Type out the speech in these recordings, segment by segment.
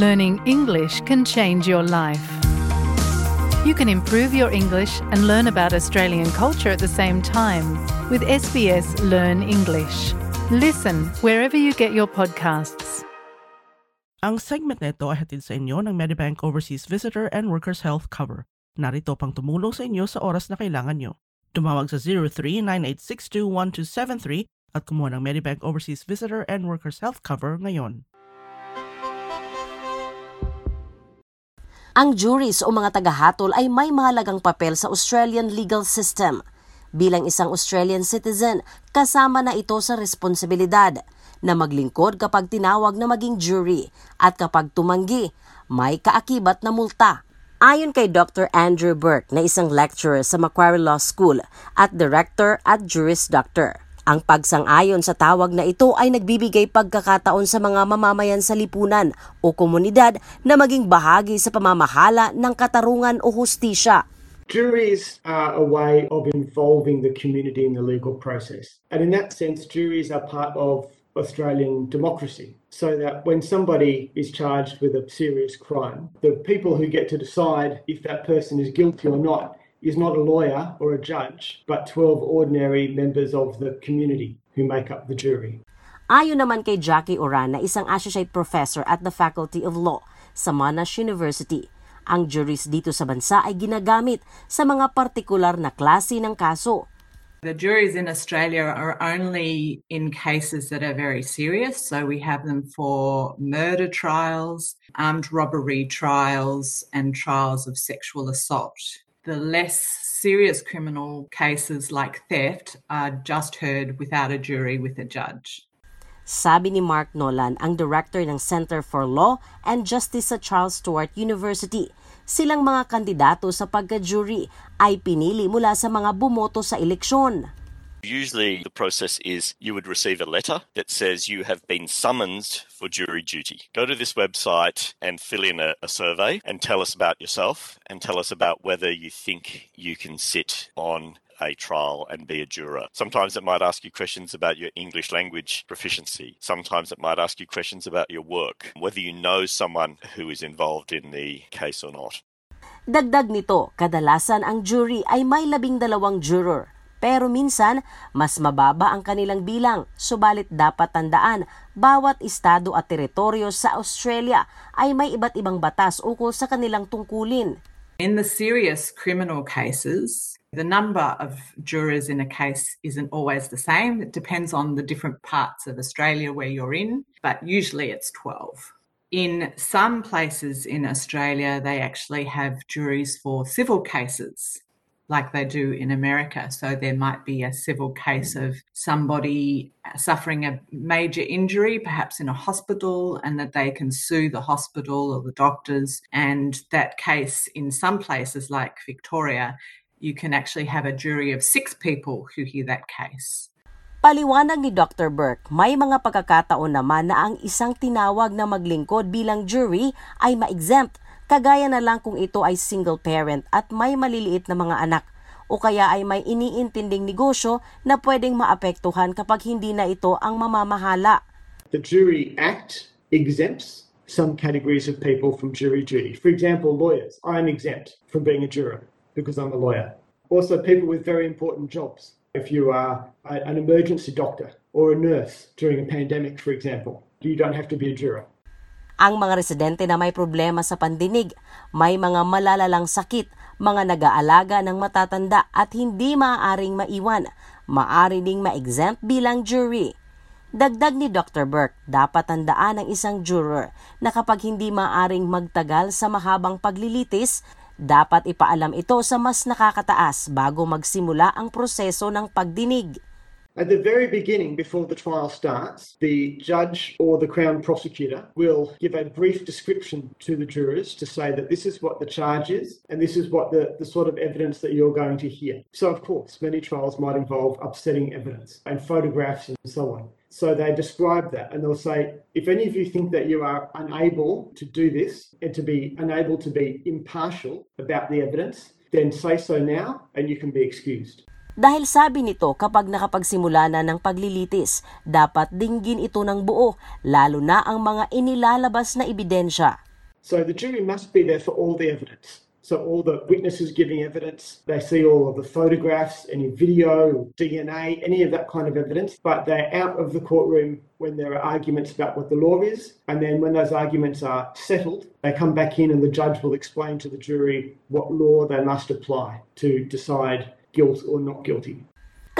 Learning English can change your life. You can improve your English and learn about Australian culture at the same time with SBS Learn English. Listen wherever you get your podcasts. Ang segment na ito ay hatid sa inyo ng Medibank Overseas Visitor and Workers Health Cover. Narito pang tumulong sa inyo sa oras na kailangan nyo. Tumawag sa 0398621273 at kumuha ng Medibank Overseas Visitor and Workers Health Cover ngayon. Ang juries o mga tagahatol ay may mahalagang papel sa Australian legal system. Bilang isang Australian citizen, kasama na ito sa responsibilidad na maglingkod kapag tinawag na maging jury at kapag tumanggi, may kaakibat na multa. Ayon kay Dr. Andrew Burke na isang lecturer sa Macquarie Law School at director at Juris Doctor. Ang pagsang-ayon sa tawag na ito ay nagbibigay pagkakataon sa mga mamamayan sa lipunan o komunidad na maging bahagi sa pamamahala ng katarungan o hustisya. Juries are a way of involving the community in the legal process. And in that sense, juries are part of Australian democracy. So that when somebody is charged with a serious crime, the people who get to decide if that person is guilty or not is not a lawyer or a judge, but 12 ordinary members of the community who make up the jury. Ayon naman kay Jackie Oran na isang associate professor at the Faculty of Law sa Monash University, ang juries dito sa bansa ay ginagamit sa mga partikular na klase ng kaso. The juries in Australia are only in cases that are very serious. So we have them for murder trials, armed robbery trials, and trials of sexual assault. The less serious criminal cases like theft are just heard without a jury with a judge. Sabi ni Mark Nolan, ang director ng Center for Law and Justice sa Charles Stewart University, silang mga kandidato sa pagka-jury ay pinili mula sa mga bumoto sa eleksyon. Usually, the process is you would receive a letter that says you have been summoned for jury duty. Go to this website and fill in a, a, survey and tell us about yourself and tell us about whether you think you can sit on a trial and be a juror. Sometimes it might ask you questions about your English language proficiency. Sometimes it might ask you questions about your work, whether you know someone who is involved in the case or not. Dagdag nito, kadalasan ang jury ay may labing dalawang juror pero minsan mas mababa ang kanilang bilang. Subalit dapat tandaan, bawat estado at teritoryo sa Australia ay may iba't ibang batas ukol sa kanilang tungkulin. In the serious criminal cases, the number of jurors in a case isn't always the same. It depends on the different parts of Australia where you're in, but usually it's 12. In some places in Australia, they actually have juries for civil cases like they do in America. So there might be a civil case mm. of somebody suffering a major injury, perhaps in a hospital, and that they can sue the hospital or the doctors. And that case, in some places like Victoria, you can actually have a jury of six people who hear that case. Paliwanag ni Dr. Burke, may mga pagkakataon naman na ang isang tinawag na maglingkod bilang jury ay ma-exempt kagaya na lang kung ito ay single parent at may maliliit na mga anak o kaya ay may iniintinding negosyo na pwedeng maapektuhan kapag hindi na ito ang mamamahala. The Jury Act exempts some categories of people from jury duty. For example, lawyers. I'm exempt from being a juror because I'm a lawyer. Also, people with very important jobs. If you are an emergency doctor or a nurse during a pandemic, for example, you don't have to be a juror. Ang mga residente na may problema sa pandinig, may mga malalalang sakit, mga nag-aalaga ng matatanda at hindi maaaring maiwan, maaari ding ma-exempt bilang jury. Dagdag ni Dr. Burke, dapat tandaan ng isang juror na kapag hindi maaring magtagal sa mahabang paglilitis, dapat ipaalam ito sa mas nakakataas bago magsimula ang proseso ng pagdinig. At the very beginning, before the trial starts, the judge or the Crown prosecutor will give a brief description to the jurors to say that this is what the charge is and this is what the, the sort of evidence that you're going to hear. So, of course, many trials might involve upsetting evidence and photographs and so on. So they describe that and they'll say, if any of you think that you are unable to do this and to be unable to be impartial about the evidence, then say so now and you can be excused. Dahil sabi nito kapag nakapagsimula na ng paglilitis, dapat dinggin ito ng buo, lalo na ang mga inilalabas na ebidensya. So the jury must be there for all the evidence. So all the witnesses giving evidence, they see all of the photographs, any video, DNA, any of that kind of evidence, but they're out of the courtroom when there are arguments about what the law is. And then when those arguments are settled, they come back in and the judge will explain to the jury what law they must apply to decide guilt or not guilty.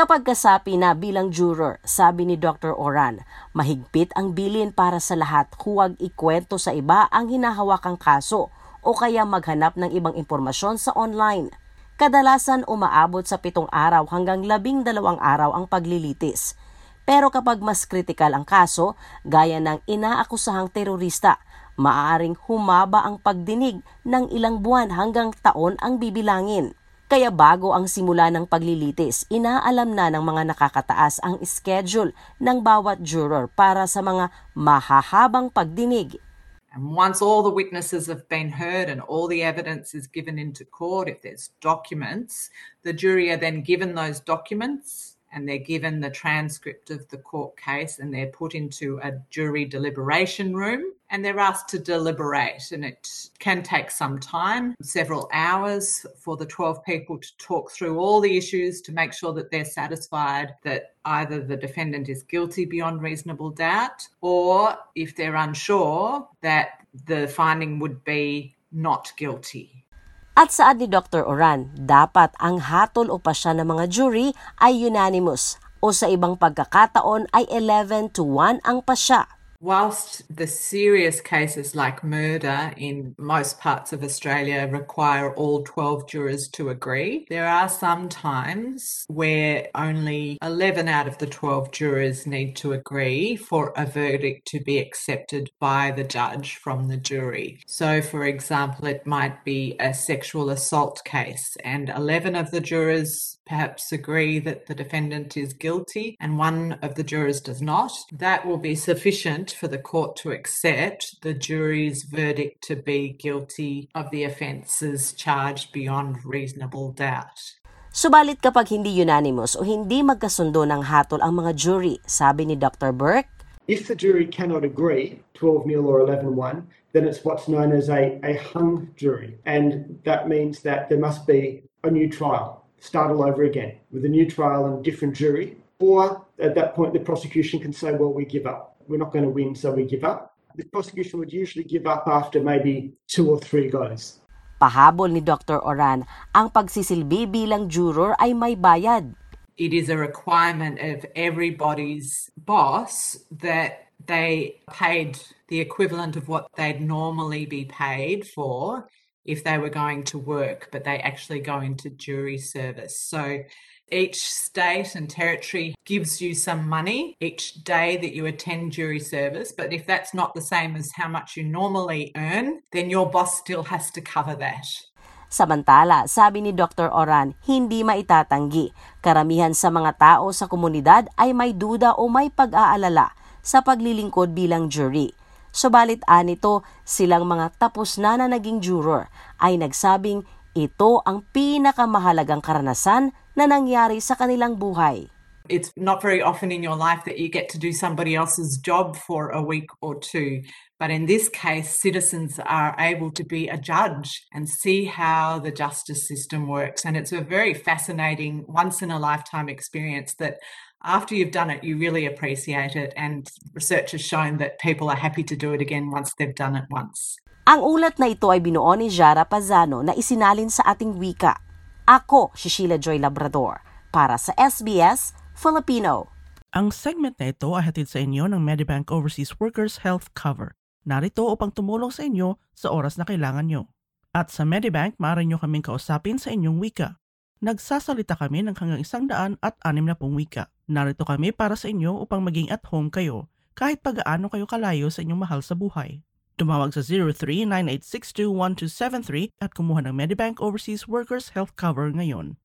Kapag kasapi na bilang juror, sabi ni Dr. Oran, mahigpit ang bilin para sa lahat huwag ikwento sa iba ang hinahawakang kaso o kaya maghanap ng ibang impormasyon sa online. Kadalasan umaabot sa pitong araw hanggang labing dalawang araw ang paglilitis. Pero kapag mas kritikal ang kaso, gaya ng inaakusahang terorista, maaaring humaba ang pagdinig ng ilang buwan hanggang taon ang bibilangin. Kaya bago ang simula ng paglilitis, inaalam na ng mga nakakataas ang schedule ng bawat juror para sa mga mahahabang pagdinig. And once all the witnesses have been heard and all the evidence is given into court, if there's documents, the jury are then given those documents and they're given the transcript of the court case and they're put into a jury deliberation room and they're asked to deliberate. And it can take some time, several hours, for the 12 people to talk through all the issues to make sure that they're satisfied that either the defendant is guilty beyond reasonable doubt or if they're unsure that the finding would be not guilty. At saad ni Dr. Oran, dapat ang hatol o pasya ng mga jury ay unanimous o sa ibang pagkakataon ay 11 to 1 ang pasya. Whilst the serious cases like murder in most parts of Australia require all 12 jurors to agree, there are some times where only 11 out of the 12 jurors need to agree for a verdict to be accepted by the judge from the jury. So, for example, it might be a sexual assault case, and 11 of the jurors perhaps agree that the defendant is guilty and one of the jurors does not. That will be sufficient for the court to accept the jury's verdict to be guilty of the offences charged beyond reasonable doubt. Subalit kapag hindi unanimous o hindi magkasundo ng hatol ang mga jury, sabi ni Dr. Burke, If the jury cannot agree, 12 0 or 11 1, then it's what's known as a, a hung jury. And that means that there must be a new trial, start all over again with a new trial and different jury. Or at that point, the prosecution can say, well, we give up. We're not going to win, so we give up. The prosecution would usually give up after maybe two or three goes. pahabol ni Dr. Oran, ang pagsisilbi bilang juror ay may bayad. It is a requirement of everybody's boss that they paid the equivalent of what they'd normally be paid for if they were going to work, but they actually go into jury service. So each state and territory gives you some money each day that you attend jury service. But if that's not the same as how much you normally earn, then your boss still has to cover that. Samantala, sabi ni Dr. Oran, hindi maitatanggi. Karamihan sa mga tao sa komunidad ay may duda o may pag-aalala sa paglilingkod bilang jury. Subalit anito, silang mga tapos na na naging juror ay nagsabing ito ang pinakamahalagang karanasan na nangyari sa kanilang buhay. It's not very often in your life that you get to do somebody else's job for a week or two. But in this case, citizens are able to be a judge and see how the justice system works. And it's a very fascinating, once in a lifetime experience that after you've done it, you really appreciate it. And research has shown that people are happy to do it again once they've done it once. Ang ulat na ito ay binuo ni Jara Pazano na isinalin sa ating wika. Ako, si Sheila Joy Labrador, para sa SBS Filipino. Ang segment na ito ay hatid sa inyo ng Medibank Overseas Workers Health Cover. Narito upang tumulong sa inyo sa oras na kailangan nyo. At sa Medibank, maaari nyo kaming kausapin sa inyong wika. Nagsasalita kami ng hanggang isang daan at anim na pong wika. Narito kami para sa inyo upang maging at home kayo kahit pag-aano kayo kalayo sa inyong mahal sa buhay. Tumawag sa 0398621273 at kumuha ng Medibank Overseas Workers Health Cover ngayon.